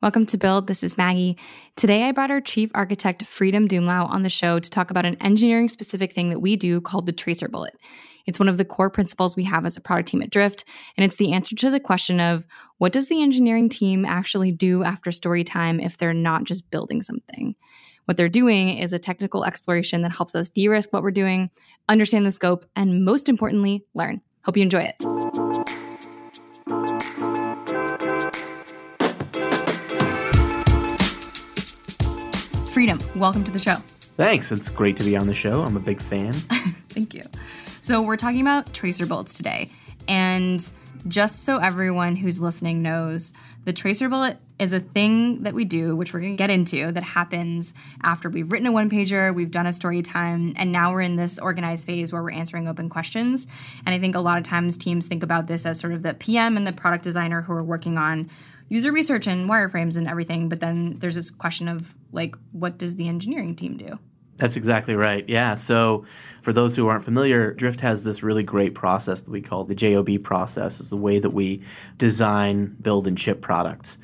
Welcome to Build. This is Maggie. Today, I brought our chief architect, Freedom Dumlao, on the show to talk about an engineering specific thing that we do called the tracer bullet. It's one of the core principles we have as a product team at Drift, and it's the answer to the question of what does the engineering team actually do after story time if they're not just building something? What they're doing is a technical exploration that helps us de risk what we're doing, understand the scope, and most importantly, learn. Hope you enjoy it. Freedom, welcome to the show. Thanks. It's great to be on the show. I'm a big fan. Thank you. So, we're talking about tracer bullets today. And just so everyone who's listening knows, the tracer bullet is a thing that we do, which we're going to get into, that happens after we've written a one pager, we've done a story time, and now we're in this organized phase where we're answering open questions. And I think a lot of times teams think about this as sort of the PM and the product designer who are working on user research and wireframes and everything. But then there's this question of like, what does the engineering team do? That's exactly right. Yeah. So, for those who aren't familiar, Drift has this really great process that we call the JOB process. Is the way that we design, build, and ship products.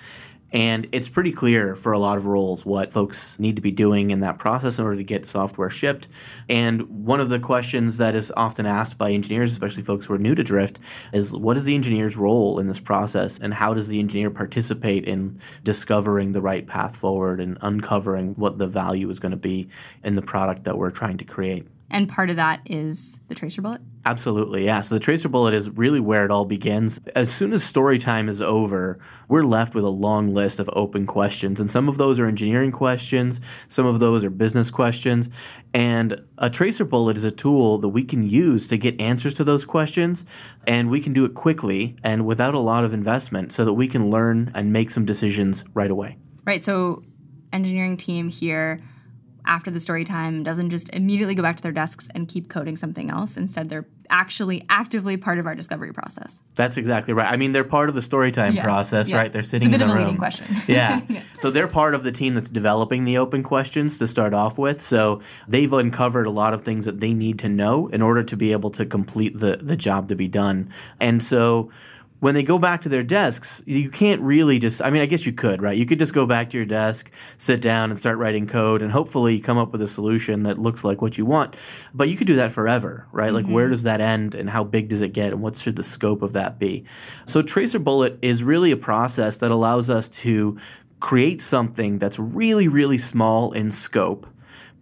And it's pretty clear for a lot of roles what folks need to be doing in that process in order to get software shipped. And one of the questions that is often asked by engineers, especially folks who are new to Drift, is what is the engineer's role in this process and how does the engineer participate in discovering the right path forward and uncovering what the value is going to be in the product that we're trying to create? And part of that is the tracer bullet? Absolutely, yeah. So the tracer bullet is really where it all begins. As soon as story time is over, we're left with a long list of open questions. And some of those are engineering questions, some of those are business questions. And a tracer bullet is a tool that we can use to get answers to those questions. And we can do it quickly and without a lot of investment so that we can learn and make some decisions right away. Right. So, engineering team here after the story time doesn't just immediately go back to their desks and keep coding something else. Instead, they're actually actively part of our discovery process. That's exactly right. I mean, they're part of the story time yeah. process, yeah. right? They're sitting it's a bit in of a room. leading question. yeah. yeah. So they're part of the team that's developing the open questions to start off with. So they've uncovered a lot of things that they need to know in order to be able to complete the the job to be done. And so when they go back to their desks, you can't really just, I mean, I guess you could, right? You could just go back to your desk, sit down, and start writing code, and hopefully come up with a solution that looks like what you want. But you could do that forever, right? Mm-hmm. Like, where mm-hmm. does that end, and how big does it get, and what should the scope of that be? So, Tracer Bullet is really a process that allows us to create something that's really, really small in scope,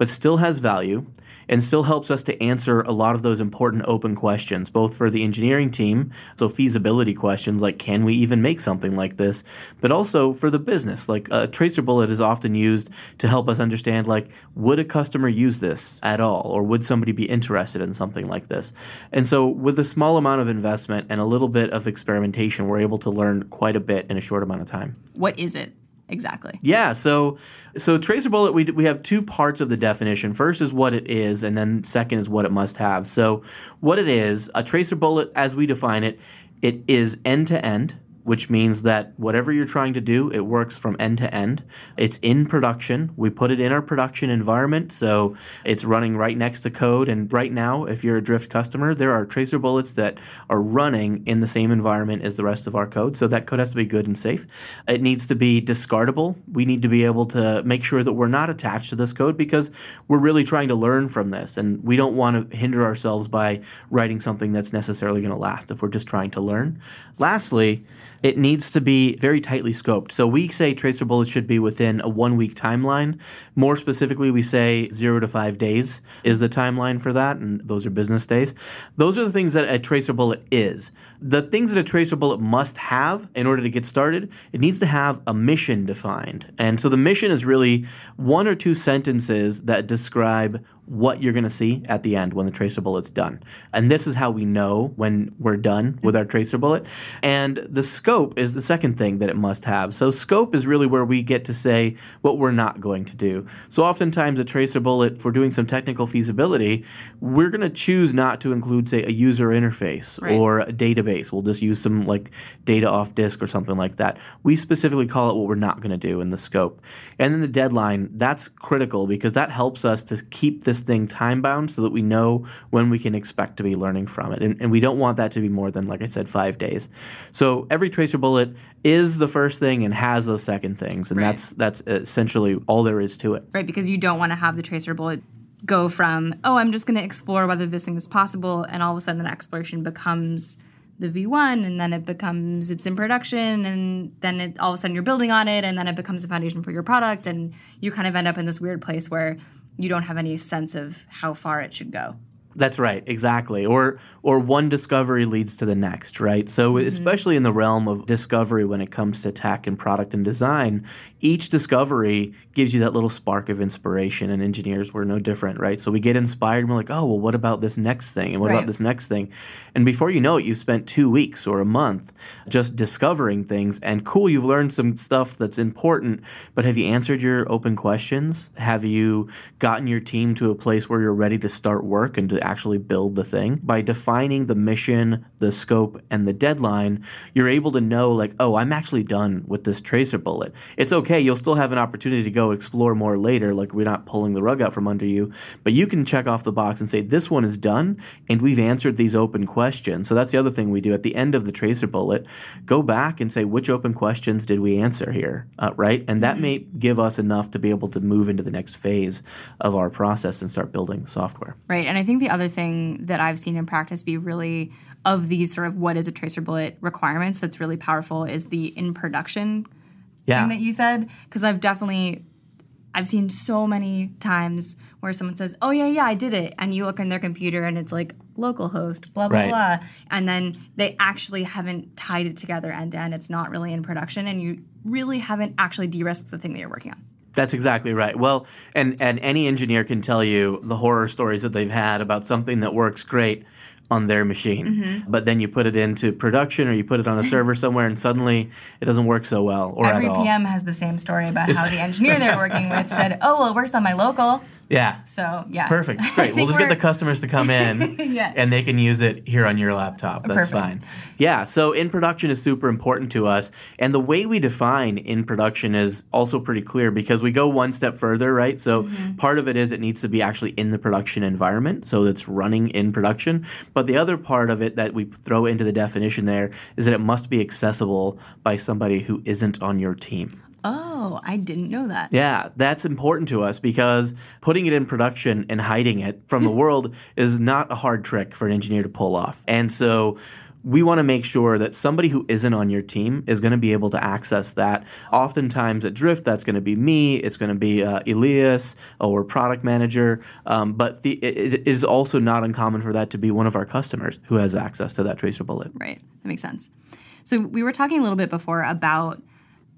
but still has value and still helps us to answer a lot of those important open questions, both for the engineering team, so feasibility questions like can we even make something like this, but also for the business. Like a tracer bullet is often used to help us understand like would a customer use this at all or would somebody be interested in something like this? And so with a small amount of investment and a little bit of experimentation, we're able to learn quite a bit in a short amount of time. What is it? Exactly? Yeah, so so tracer bullet we we have two parts of the definition. First is what it is and then second is what it must have. So what it is, a tracer bullet as we define it, it is end to end which means that whatever you're trying to do, it works from end to end. It's in production. We put it in our production environment, so it's running right next to code. And right now, if you're a Drift customer, there are tracer bullets that are running in the same environment as the rest of our code. So that code has to be good and safe. It needs to be discardable. We need to be able to make sure that we're not attached to this code because we're really trying to learn from this. And we don't want to hinder ourselves by writing something that's necessarily going to last if we're just trying to learn. Lastly, it needs to be very tightly scoped. So we say tracer bullets should be within a one week timeline. More specifically, we say zero to five days is the timeline for that, and those are business days. Those are the things that a tracer bullet is. The things that a tracer bullet must have in order to get started, it needs to have a mission defined. And so the mission is really one or two sentences that describe what you're going to see at the end when the tracer bullet's done. And this is how we know when we're done with our tracer bullet. And the scope is the second thing that it must have. So scope is really where we get to say what we're not going to do. So oftentimes a tracer bullet for doing some technical feasibility, we're going to choose not to include say a user interface right. or a database. We'll just use some like data off disk or something like that. We specifically call it what we're not going to do in the scope. And then the deadline, that's critical because that helps us to keep this thing time bound so that we know when we can expect to be learning from it. And, and we don't want that to be more than, like I said, five days. So every tracer bullet is the first thing and has those second things. And Right. that's that's essentially all there is to it. right? Because you don't want to have the tracer bullet go from, oh, I'm just going to explore whether this thing is possible, and all of a sudden that exploration becomes the V1, and then it becomes it's in production, and then it, all of a sudden you're building on it, and then it becomes the foundation for your product, and you kind of end up in this weird place where you don't have any sense of how far it should go. That's right, exactly. Or or one discovery leads to the next, right? So mm-hmm. especially in the realm of discovery when it comes to tech and product and design, each discovery gives you that little spark of inspiration and engineers were no different, right? So we get inspired and we're like, "Oh, well what about this next thing? And what Right. about this next thing?" And before you know it, you've spent 2 weeks or a month just discovering things and cool, you've learned some stuff that's important, but have you answered your open questions? Have you gotten your team to a place where you're ready to start work and to actually build the thing? By defining the mission, the scope, and the deadline, you're able to know, like, oh, I'm actually done with this tracer bullet. It's okay, you'll still have an opportunity to go explore more later, like, we're not pulling the rug out from under you, but you can check off the box and say, this one is done, and we've answered these open questions. So that's the other thing we do at the end of the tracer bullet. Go back and say, which open questions did we answer here, uh, right? And that may give us enough to be able to move into the next phase of our process and start building software. Right. And I think the other thing that I've seen in practice be really of these sort of what is a tracer bullet requirements that's really powerful is the in production Yeah. thing that you said. Because I've definitely I've seen so many times where someone says, "Oh yeah, yeah, I did it," and you look on their computer and it's like localhost, blah blah Right. blah, and then they actually haven't tied it together end to end. It's not really in production, and you really haven't actually de-risked the thing that you're working on. That's exactly right. Well, and and any engineer can tell you the horror stories that they've had about something that works great on their machine, Mm-hmm. but then you put it into production or you put it on a server somewhere, and suddenly it doesn't work so well or Every at all. PM has the same story about how the engineer they're working with said, "Oh well, it works on my local." Yeah. So yeah, Perfect. Great. We'll just get the customers to come in Yeah. and they can use it here on your laptop. That's Perfect. fine. Yeah. So in production is super important to us. And the way we define in production is also pretty clear because we go one step further, right? So Mm-hmm. part of it is it needs to be actually in the production environment. So it's running in production. But the other part of it that we throw into the definition there is that it must be accessible by somebody who isn't on your team. Oh, I didn't know that. Yeah, that's important to us because putting it in production and hiding it from the world is not a hard trick for an engineer to pull off. And so we want to make sure that somebody who isn't on your team is going to be able to access that. Oftentimes at Drift, that's going to be me, it's going to be uh, Elias or product manager. Um, but the, it, it is also not uncommon for that to be one of our customers who has access to that tracer bullet. Right. That makes sense. So we were talking a little bit before about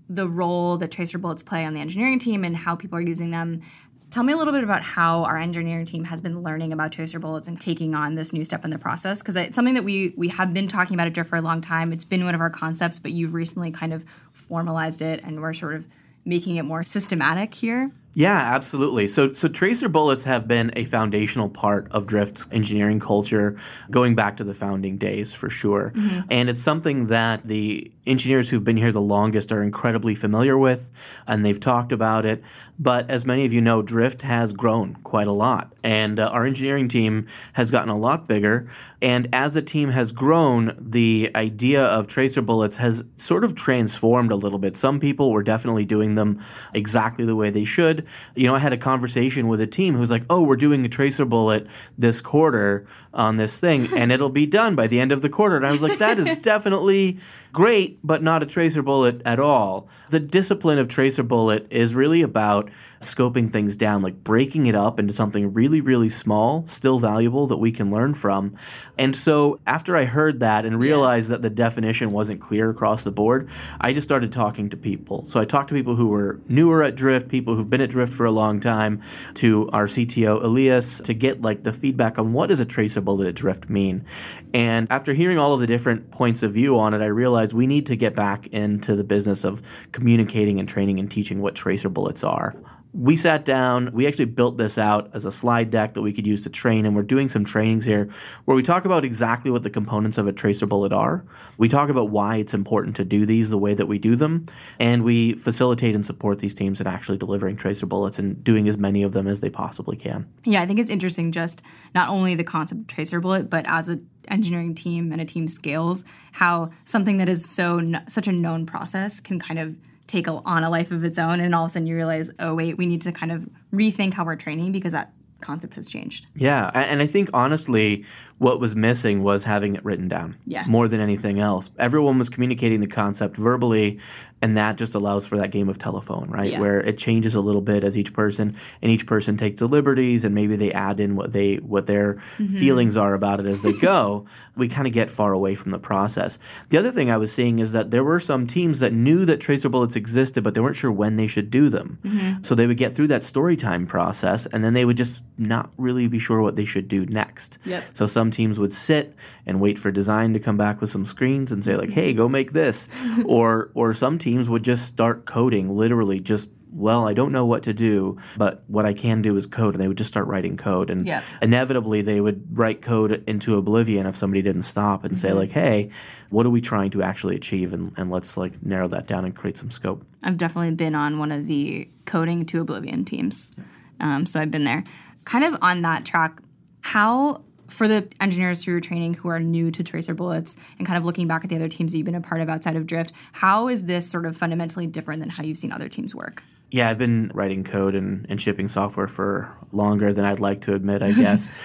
the role that tracer bullets play on the engineering team and how people are using them. Tell me a little bit about how our engineering team has been learning about tracer bullets and taking on this new step in the process because it's something that we we have been talking about at Drift for a long time. It's been one of our concepts, but you've recently kind of formalized it and we're sort of making it more systematic here. Yeah, absolutely. So, so tracer bullets have been a foundational part of Drift's engineering culture going back to the founding days for sure. Mm-hmm. And it's something that the engineers who've been here the longest are incredibly familiar with, and they've talked about it. But as many of you know, Drift has grown quite a lot, and uh, our engineering team has gotten a lot bigger. And as the team has grown, the idea of tracer bullets has sort of transformed a little bit. Some people were definitely doing them exactly the way they should. You know, I had a conversation with a team who's like, "Oh, we're doing a tracer bullet this quarter on this thing, and it'll be done by the end of the quarter." And I was like, "That is definitely great, but not a tracer bullet at all." The discipline of tracer bullet is really about scoping things down, like breaking it up into something really, really small, still valuable that we can learn from. And so after I heard that and realized that the definition wasn't clear across the board, I just started talking to people. So I talked to people who were newer at Drift, people who've been at Drift for a long time, to our CTO Elias to get like the feedback on what does a tracer bullet at Drift mean. And after hearing all of the different points of view on it, I realized we need to get back into the business of communicating and training and teaching what tracer bullets are we sat down, we actually built this out as a slide deck that we could use to train, and we're doing some trainings here where we talk about exactly what the components of a tracer bullet are. We talk about why it's important to do these the way that we do them, and we facilitate and support these teams in actually delivering tracer bullets and doing as many of them as they possibly can. Yeah, I think it's interesting just not only the concept of tracer bullet, but as an engineering team and a team scales, how something that is so such a known process can kind of take on a life of its own and all of a sudden you realize oh wait we need to kind of rethink how we're training because that concept has changed yeah and i think honestly what was missing was having it written down yeah. more than anything else everyone was communicating the concept verbally and that just allows for that game of telephone right yeah. where it changes a little bit as each person and each person takes the liberties and maybe they add in what they what their mm-hmm. feelings are about it as they go we kind of get far away from the process the other thing i was seeing is that there were some teams that knew that tracer bullets existed but they weren't sure when they should do them mm-hmm. so they would get through that story time process and then they would just not really be sure what they should do next yep. so some teams would sit and wait for design to come back with some screens and say like hey go make this or or some teams teams would just start coding, literally just well, I don't know what to do, but what I can do is code. And they would just start writing code. And yeah. inevitably, they would write code into oblivion if somebody didn't stop and mm-hmm. say, like, hey, what are we trying to actually achieve? And, and let's like narrow that down and create some scope. I've definitely been on one of the coding to oblivion teams. Um, so I've been there. Kind of on that track, how for the engineers through your training who are new to tracer bullets and kind of looking back at the other teams that you've been a part of outside of drift how is this sort of fundamentally different than how you've seen other teams work yeah i've been writing code and, and shipping software for longer than i'd like to admit i guess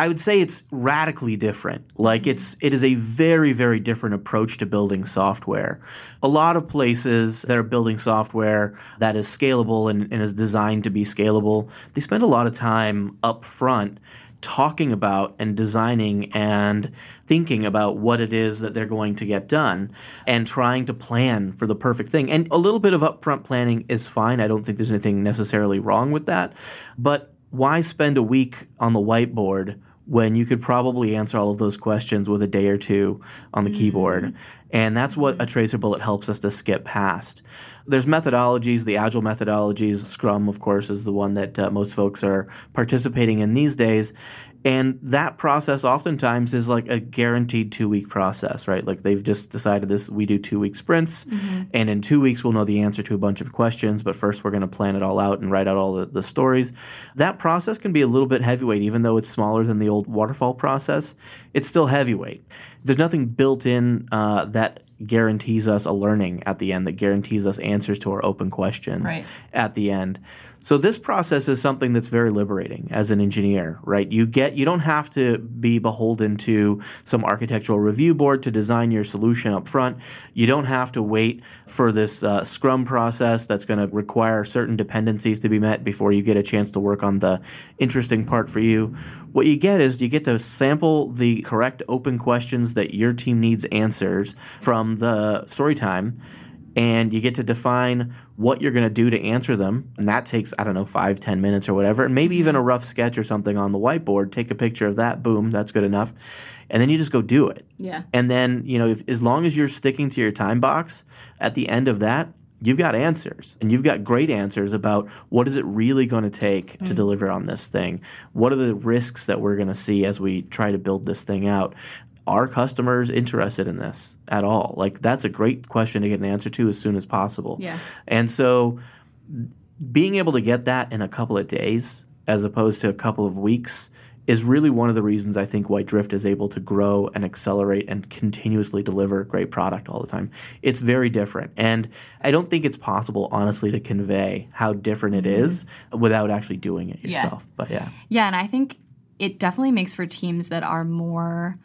I would say it's radically different. Like it's it is a very very different approach to building software. A lot of places that are building software that is scalable and, and is designed to be scalable, they spend a lot of time up front talking about and designing and thinking about what it is that they're going to get done and trying to plan for the perfect thing. And a little bit of upfront planning is fine. I don't think there's anything necessarily wrong with that. But why spend a week on the whiteboard when you could probably answer all of those questions with a day or two on the mm-hmm. keyboard? And that's what a tracer bullet helps us to skip past. There's methodologies, the agile methodologies. Scrum, of course, is the one that uh, most folks are participating in these days. And that process oftentimes is like a guaranteed two week process, right? Like they've just decided this, we do two week sprints, mm-hmm. and in two weeks we'll know the answer to a bunch of questions, but first we're going to plan it all out and write out all the, the stories. That process can be a little bit heavyweight, even though it's smaller than the old waterfall process, it's still heavyweight. There's nothing built in uh, that guarantees us a learning at the end, that guarantees us answers to our open questions right. at the end. So this process is something that's very liberating as an engineer, right? You get you don't have to be beholden to some architectural review board to design your solution up front. You don't have to wait for this uh, Scrum process that's going to require certain dependencies to be met before you get a chance to work on the interesting part for you. What you get is you get to sample the correct open questions that your team needs answers from the story time and you get to define what you're going to do to answer them and that takes i don't know five ten minutes or whatever and maybe even a rough sketch or something on the whiteboard. Take a picture of that boom that's good enough. And then you just go do it. Yeah. And then you know if, as long as you're sticking to your time box at the end of that you've got answers and you've got great answers about what is it really going to take mm. to deliver on this thing? What are the risks that we're going to see as we try to build this thing out are customers interested in this at all? Like that's a great question to get an answer to as soon as possible. Yeah. And so being able to get that in a couple of days as opposed to a couple of weeks is really one of the reasons I think why Drift is able to grow and accelerate and continuously deliver great product all the time. It's very different. And I don't think it's possible, honestly, to convey how different it mm-hmm. is without actually doing it yourself. Yeah. But yeah. Yeah, and I think it definitely makes for teams that are more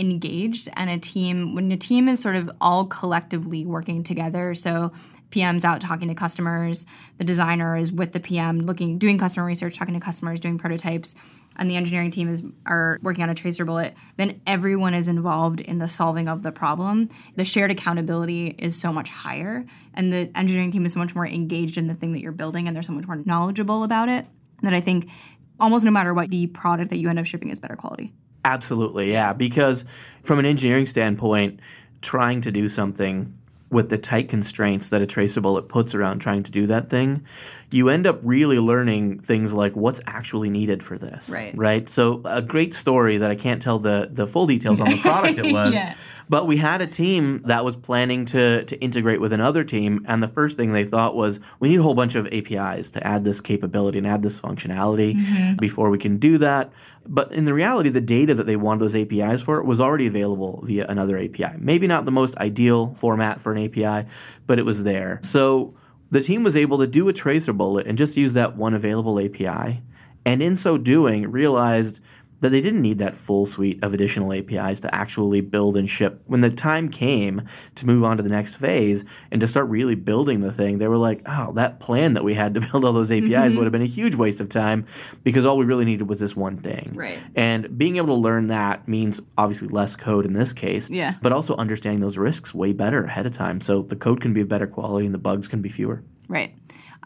engaged and a team when a team is sort of all collectively working together so PM's out talking to customers, the designer is with the PM looking doing customer research, talking to customers, doing prototypes, and the engineering team is are working on a tracer bullet, then everyone is involved in the solving of the problem. The shared accountability is so much higher and the engineering team is so much more engaged in the thing that you're building and they're so much more knowledgeable about it that I think almost no matter what the product that you end up shipping is better quality. Absolutely, yeah. Because from an engineering standpoint, trying to do something with the tight constraints that a tracer bullet puts around trying to do that thing, you end up really learning things like what's actually needed for this. Right. Right. So a great story that I can't tell the the full details on the product it was. Yeah. But we had a team that was planning to to integrate with another team, and the first thing they thought was we need a whole bunch of APIs to add this capability and add this functionality mm-hmm. before we can do that. But in the reality, the data that they wanted those APIs for was already available via another API. Maybe not the most ideal format for an API, but it was there. So the team was able to do a tracer bullet and just use that one available API. And in so doing, realized that they didn't need that full suite of additional APIs to actually build and ship. When the time came to move on to the next phase and to start really building the thing, they were like, oh, that plan that we had to build all those APIs mm-hmm. would have been a huge waste of time because all we really needed was this one thing. Right. And being able to learn that means obviously less code in this case, Yeah. but also understanding those risks way better ahead of time. So the code can be of better quality and the bugs can be fewer. Right.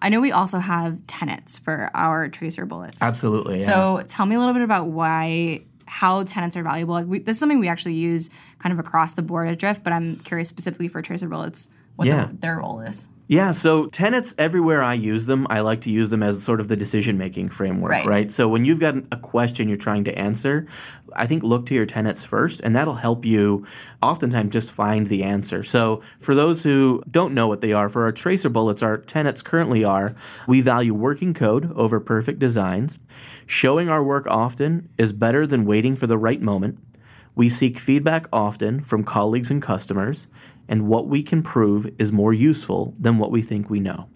I know we also have tenants for our tracer bullets. Absolutely. Yeah. So tell me a little bit about why, how tenants are valuable. We, this is something we actually use kind of across the board at Drift, but I'm curious specifically for tracer bullets what Yeah. the, their role is. Yeah, so tenets everywhere I use them, I like to use them as sort of the decision making framework, Right. right. So when you've got a question you're trying to answer, I think look to your tenets first, and that'll help you oftentimes just find the answer. So for those who don't know what they are, for our tracer bullets, our tenets currently are we value working code over perfect designs, showing our work often is better than waiting for the right moment. We seek feedback often from colleagues and customers, and what we can prove is more useful than what we think we know.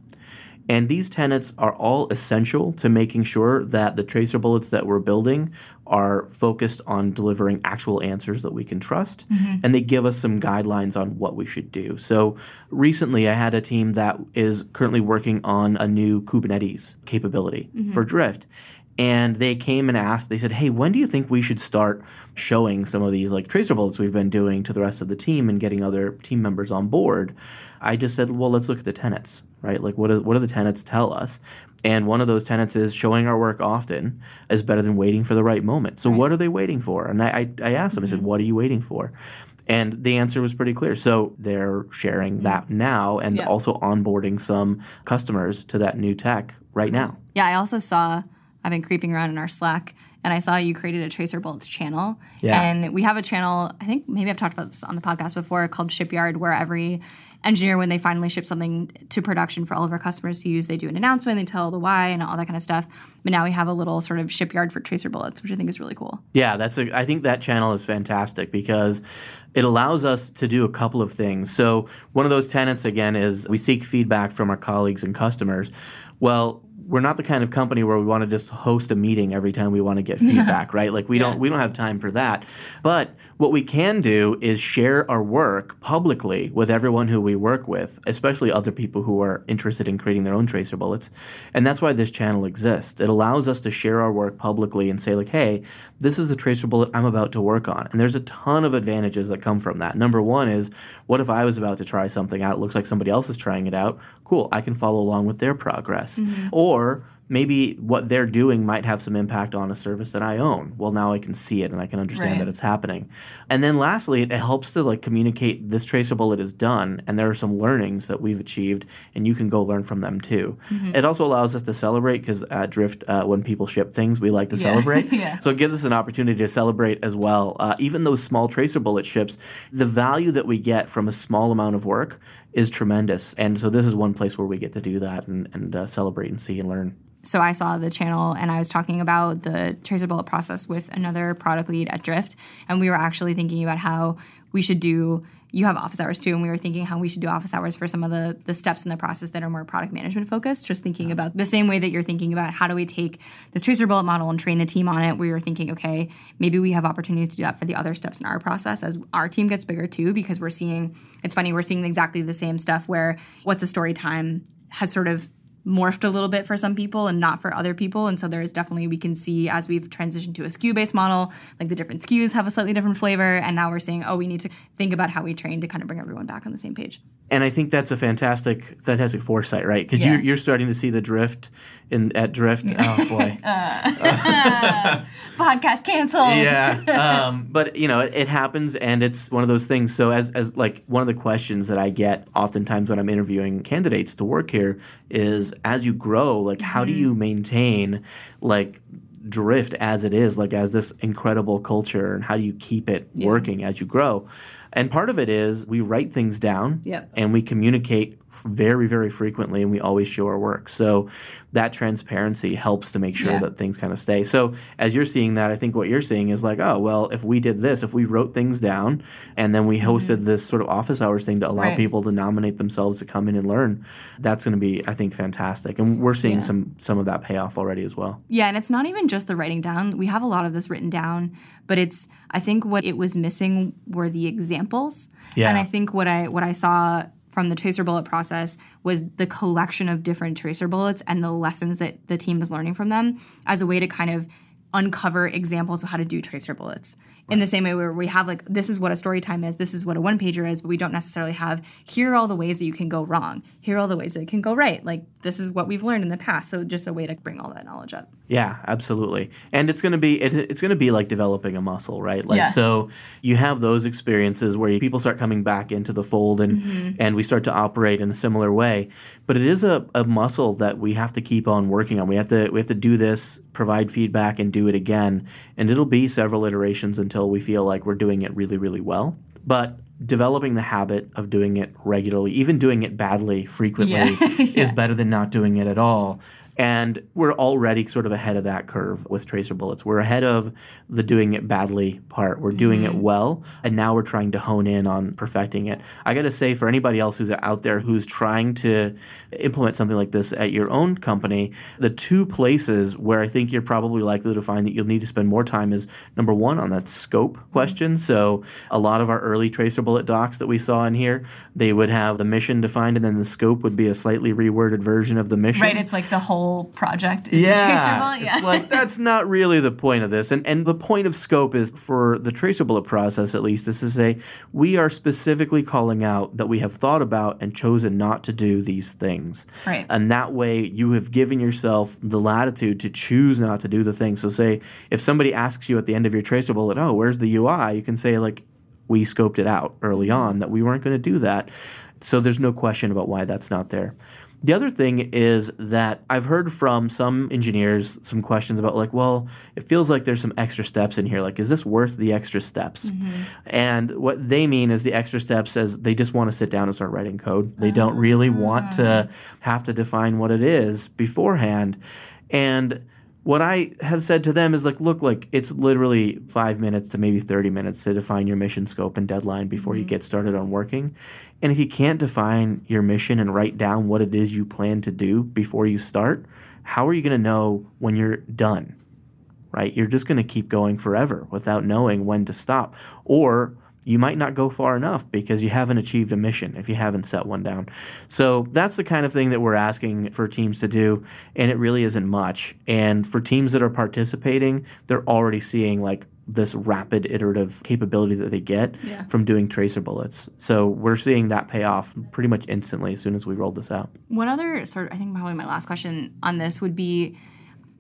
And these tenets are all essential to making sure that the tracer bullets that we're building are focused on delivering actual answers that we can trust. Mm-hmm. And they give us some guidelines on what we should do. So recently, I had a team that is currently working on a new Kubernetes capability mm-hmm. for Drift and they came and asked they said hey when do you think we should start showing some of these like tracer bullets we've been doing to the rest of the team and getting other team members on board? I just said well let's look at the tenets right? Like what, is, what do the tenets tell us? And one of those tenets is showing our work often is better than waiting for the right moment. So what are they waiting for? And i, I, I asked them i said mm-hmm. what are you waiting for? And the answer was pretty clear. So they're sharing mm-hmm. that now and Yeah. also onboarding some customers to that new tech right now. Yeah, I also saw, I've been creeping around in our Slack and I saw you created a Tracer Bullets channel. Yeah. And we have a channel, I think maybe I've talked about this on the podcast before, called Shipyard, where every engineer, when they finally ship something to production for all of our customers to use, they do an announcement, they tell the why and all that kind of stuff. But now we have a little sort of shipyard for Tracer Bullets, which I think is really cool. Yeah, that's a, I think that channel is fantastic because it allows us to do a couple of things. So one of those tenets again is we seek feedback from our colleagues and customers. Well, we're not the kind of company where we want to just host a meeting every time we want to get feedback, right? Like we don't we don't have time for that. But what we can do is share our work publicly with everyone who we work with, especially other people who are interested in creating their own tracer bullets. And that's why this channel exists. It allows us to share our work publicly and say like, "Hey, this is the tracer bullet I'm about to work on." And there's a ton of advantages that come from that. Number 1 is what if I was about to try something out, it looks like somebody else is trying it out. Cool, I can follow along with their progress. Mm-hmm. Or maybe what they're doing might have some impact on a service that I own. Well, now I can see it and I can understand Right. that it's happening. And then lastly, it helps to like communicate this tracer bullet is done and there are some learnings that we've achieved and you can go learn from them too. It also allows us to celebrate because at Drift, uh, when people ship things, we like to Yeah. celebrate. Yeah. So it gives us an opportunity to celebrate as well. Uh, even those small tracer bullet ships, the value that we get from a small amount of work is tremendous. And so this is one place where we get to do that and, and uh, celebrate and see and learn. So I saw the channel and I was talking about the tracer bullet process with another product lead at Drift, and we were actually thinking about how we should do. You have office hours too, and we were thinking how we should do office hours for some of the the steps in the process that are more product management focused. Just thinking about the same way that you're thinking about how do we take this tracer bullet model and train the team on it. We were thinking, okay, maybe we have opportunities to do that for the other steps in our process as our team gets bigger too, because we're seeing. It's funny, we're seeing exactly the same stuff where what's a story time has sort of morphed a little bit for some people and not for other people. And so there's definitely, we can see as we've transitioned to a SKU based model, like the different SKUs have a slightly different flavor. And now we're saying, oh, we need to think about how we train to kind of bring everyone back on the same page. And I think that's a fantastic, fantastic foresight, right? Because Yeah. you're, you're starting to see the drift in at drift. Oh boy, Podcast canceled. yeah. Um, but you know, it, it happens, and it's one of those things. So, as as like one of the questions that I get oftentimes when I'm interviewing candidates to work here is, as you grow, like how do you maintain like drift as it is, like as this incredible culture, and how do you keep it Yeah. working as you grow? And part of it is we write things down Yep. and we communicate very, very frequently and we always show our work. So that transparency helps to make sure Yeah. that things kind of stay. So as you're seeing that, I think what you're seeing is like, oh, well, if we did this, if we wrote things down and then we hosted this sort of office hours thing to allow Mm-hmm. Right. people to nominate themselves to come in and learn, that's going to be, I think, fantastic. And we're seeing Yeah. some some of that payoff already as well. Yeah, and it's not even just the writing down. We have a lot of this written down, but it's I think what it was missing were the examples. Yeah. And I think what I what I saw from the tracer bullet process was the collection of different tracer bullets and the lessons that the team is learning from them as a way to kind of uncover examples of how to do tracer bullets. In the same way where we have like this is what a story time is, this is what a one pager is, but we don't necessarily have here are all the ways that you can go wrong. Here are all the ways that it can go right. Like this is what we've learned in the past. So just a way to bring all that knowledge up. Yeah, absolutely. And it's going to be it, it's going to be like developing a muscle, right? Like Yeah. so you have those experiences where people start coming back into the fold and Mm-hmm. and we start to operate in a similar way. But it is a, a muscle that we have to keep on working on. We have to we have to do this, provide feedback and do it again. And it'll be several iterations until we feel like we're doing it really really well. But developing the habit of doing it regularly, even doing it badly frequently Yeah. is better than not doing it at all. And we're already sort of ahead of that curve with tracer bullets. We're ahead of the doing it badly part. We're doing Mm-hmm. it well, and now we're trying to hone in on perfecting it. I got to say, for anybody else who's out there who's trying to implement something like this at your own company, the two places where I think you're probably likely to find that you'll need to spend more time is number one on that scope Mm-hmm. question. So a lot of our early tracer bullet docs that we saw in here, they would have the mission defined, and then the scope would be a slightly reworded version of the mission. Right, it's like the whole project is Yeah, bullet. Yeah. it's like that's not really the point of this, and and the point of scope is for the tracer bullet process at least is to say we are specifically calling out that we have thought about and chosen not to do these things, Right. and that way you have given yourself the latitude to choose not to do the thing. So say if somebody asks you at the end of your tracer bullet, oh, where's the UI? You can say like we scoped it out early mm-hmm. on that we weren't going to do that. So there's no question about why that's not there. The other thing is that I've heard from some engineers some questions about like, well, it feels like there's some extra steps in here. Like, is this worth the extra steps? Mm-hmm. And what they mean is the extra steps as they just want to sit down and start writing code. They don't really want to ah. have to define what it is beforehand. And what I have said to them is like, look, like it's literally five minutes to maybe 30 minutes to define your mission scope and deadline before you mm-hmm. get started on working. And if you can't define your mission and write down what it is you plan to do before you start, how are you going to know when you're done? Right? You're just going to keep going forever without knowing when to stop. Or you might not go far enough because you haven't achieved a mission if you haven't set one down. So that's the kind of thing that we're asking for teams to do, and it really isn't much. And for teams that are participating, they're already seeing like this rapid iterative capability that they get Yeah. from doing tracer bullets. So we're seeing that pay off pretty much instantly as soon as we rolled this out. One other sort of, I think probably my last question on this would be,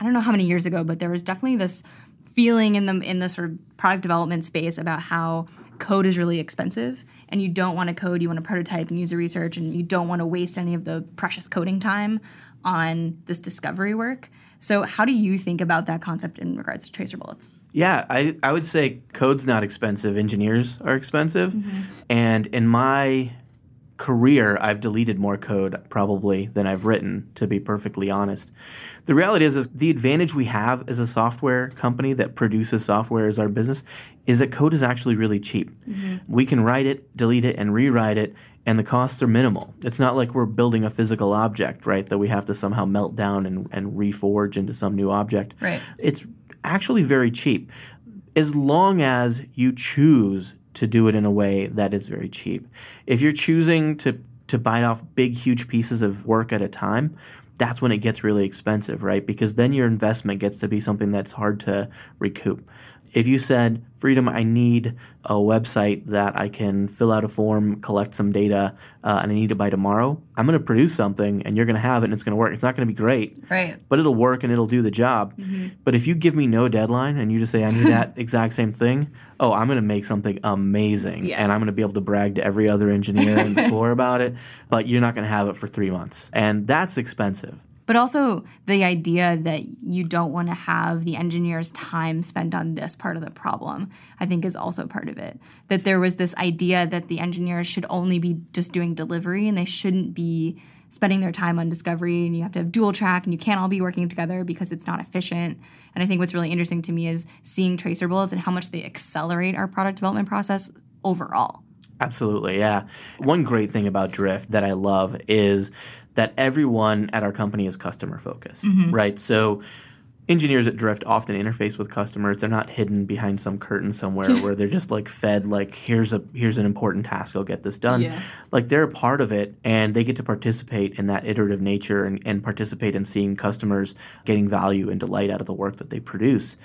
I don't know how many years ago, but there was definitely this feeling in the in the sort of product development space about how code is really expensive and you don't want to code, you want to prototype and user research and you don't want to waste any of the precious coding time on this discovery work. So how do you think about that concept in regards to tracer bullets? Yeah, I, I would say code's not expensive. Engineers are expensive. Mm-hmm. And in my career, I've deleted more code probably than I've written, to be perfectly honest. The reality is, is the advantage we have as a software company that produces software as our business is that code is actually really cheap. Mm-hmm. We can write it, delete it, and rewrite it, and the costs are minimal. It's not like we're building a physical object, right, that we have to somehow melt down and, and reforge into some new object. Right. It's actually very cheap as long as you choose to do it in a way that is very cheap. If you're choosing to to bite off big huge pieces of work at a time, that's when it gets really expensive, right? Because then your investment gets to be something that's hard to recoup. If you said, Freedom, I need a website that I can fill out a form, collect some data, uh, and I need it by tomorrow, I'm going to produce something and you're going to have it and it's going to work. It's not going to be great, Right. but it'll work and it'll do the job. But if you give me no deadline and you just say, I need that exact same thing, oh, I'm going to make something amazing. Yeah. And I'm going to be able to brag to every other engineer on the floor about it, but you're not going to have it for three months. And that's expensive. But also the idea that you don't want to have the engineer's time spent on this part of the problem, I think is also part of it. That there was this idea that the engineers should only be just doing delivery and they shouldn't be spending their time on discovery and you have to have dual track and you can't all be working together because it's not efficient. And I think what's really interesting to me is seeing tracer bullets and how much they accelerate our product development process overall. Absolutely, yeah. One great thing about Drift that I love is that everyone at our company is customer focused, mm-hmm. right? So engineers at Drift often interface with customers. They're not hidden behind some curtain somewhere where they're just like fed like here's a here's an important task, I'll get this done. Yeah. Like they're a part of it and they get to participate in that iterative nature and, and participate in seeing customers getting value and delight out of the work that they produce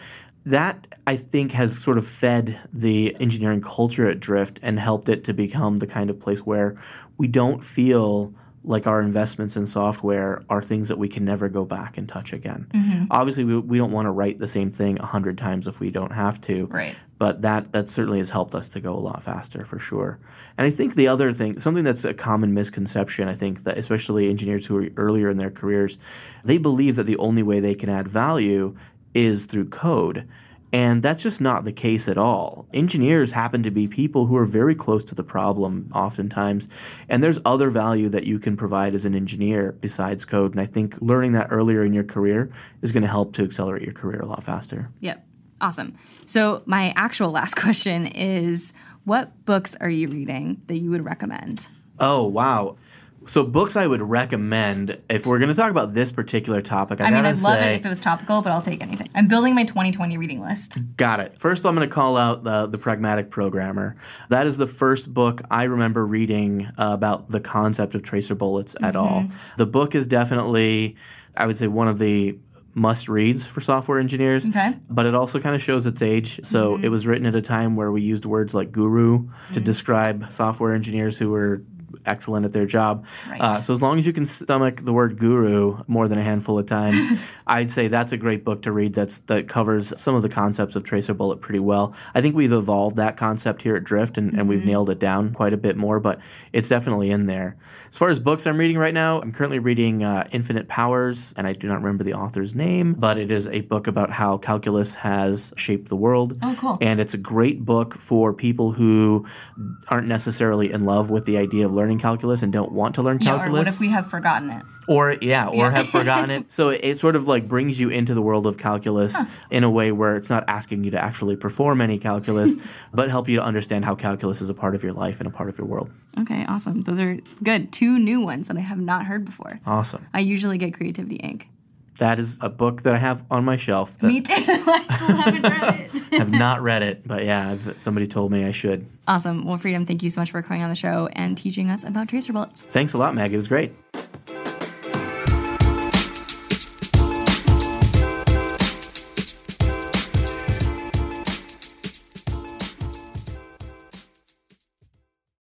that I think has sort of fed the engineering culture at Drift and helped it to become the kind of place where we don't feel like our investments in software are things that we can never go back and touch again. Mm-hmm. Obviously, we, we don't want to write the same thing a hundred times if we don't have to. Right. But that that certainly has helped us to go a lot faster for sure. And I think the other thing, something that's a common misconception, I think that especially engineers who are earlier in their careers, they believe that the only way they can add value is through code. And that's just not the case at all. Engineers happen to be people who are very close to the problem oftentimes. And there's other value that you can provide as an engineer besides code. And I think learning that earlier in your career is going to help to accelerate your career a lot faster. Yep. Awesome. So, my actual last question is what books are you reading that you would recommend? Oh, wow. So, books I would recommend if we're going to talk about this particular topic, I, I mean, I'd love say, it if it was topical, but I'll take anything. I'm building my 2020 reading list. Got it. First, I'm going to call out the, the Pragmatic Programmer. That is the first book I remember reading uh, about the concept of tracer bullets at all. The book is definitely, I would say, one of the must reads for software engineers. Okay. But it also kind of shows its age. So it was written at a time where we used words like guru to describe software engineers who were excellent at their job. Right. Uh, so as long as you can stomach the word guru more than a handful of times, I'd say that's a great book to read. That's that covers some of the concepts of tracer bullet pretty well. I think we've evolved that concept here at Drift and, and we've nailed it down quite a bit more, but it's definitely in there. As far as books I'm reading right now, I'm currently reading uh, Infinite Powers, and I do not remember the author's name, but it is a book about how calculus has shaped the world. Oh, cool. And it's a great book for people who aren't necessarily in love with the idea of learning calculus and don't want to learn Yeah, or calculus. what if we have forgotten it? Or yeah, or Yeah. have forgotten it. So it, it sort of like brings you into the world of calculus in a way where it's not asking you to actually perform any calculus, but help you to understand how calculus is a part of your life and a part of your world. Okay, awesome. Those are good. Two new ones that I have not heard before. Awesome. I usually get Creativity Inc. That is a book that I have on my shelf that Me too. I still haven't read it. I've not read it, but yeah, I've, somebody told me I should. awesome. Well, Freedom, thank you so much for coming on the show and teaching us about tracer bullets. Thanks a lot, Meg. It was great.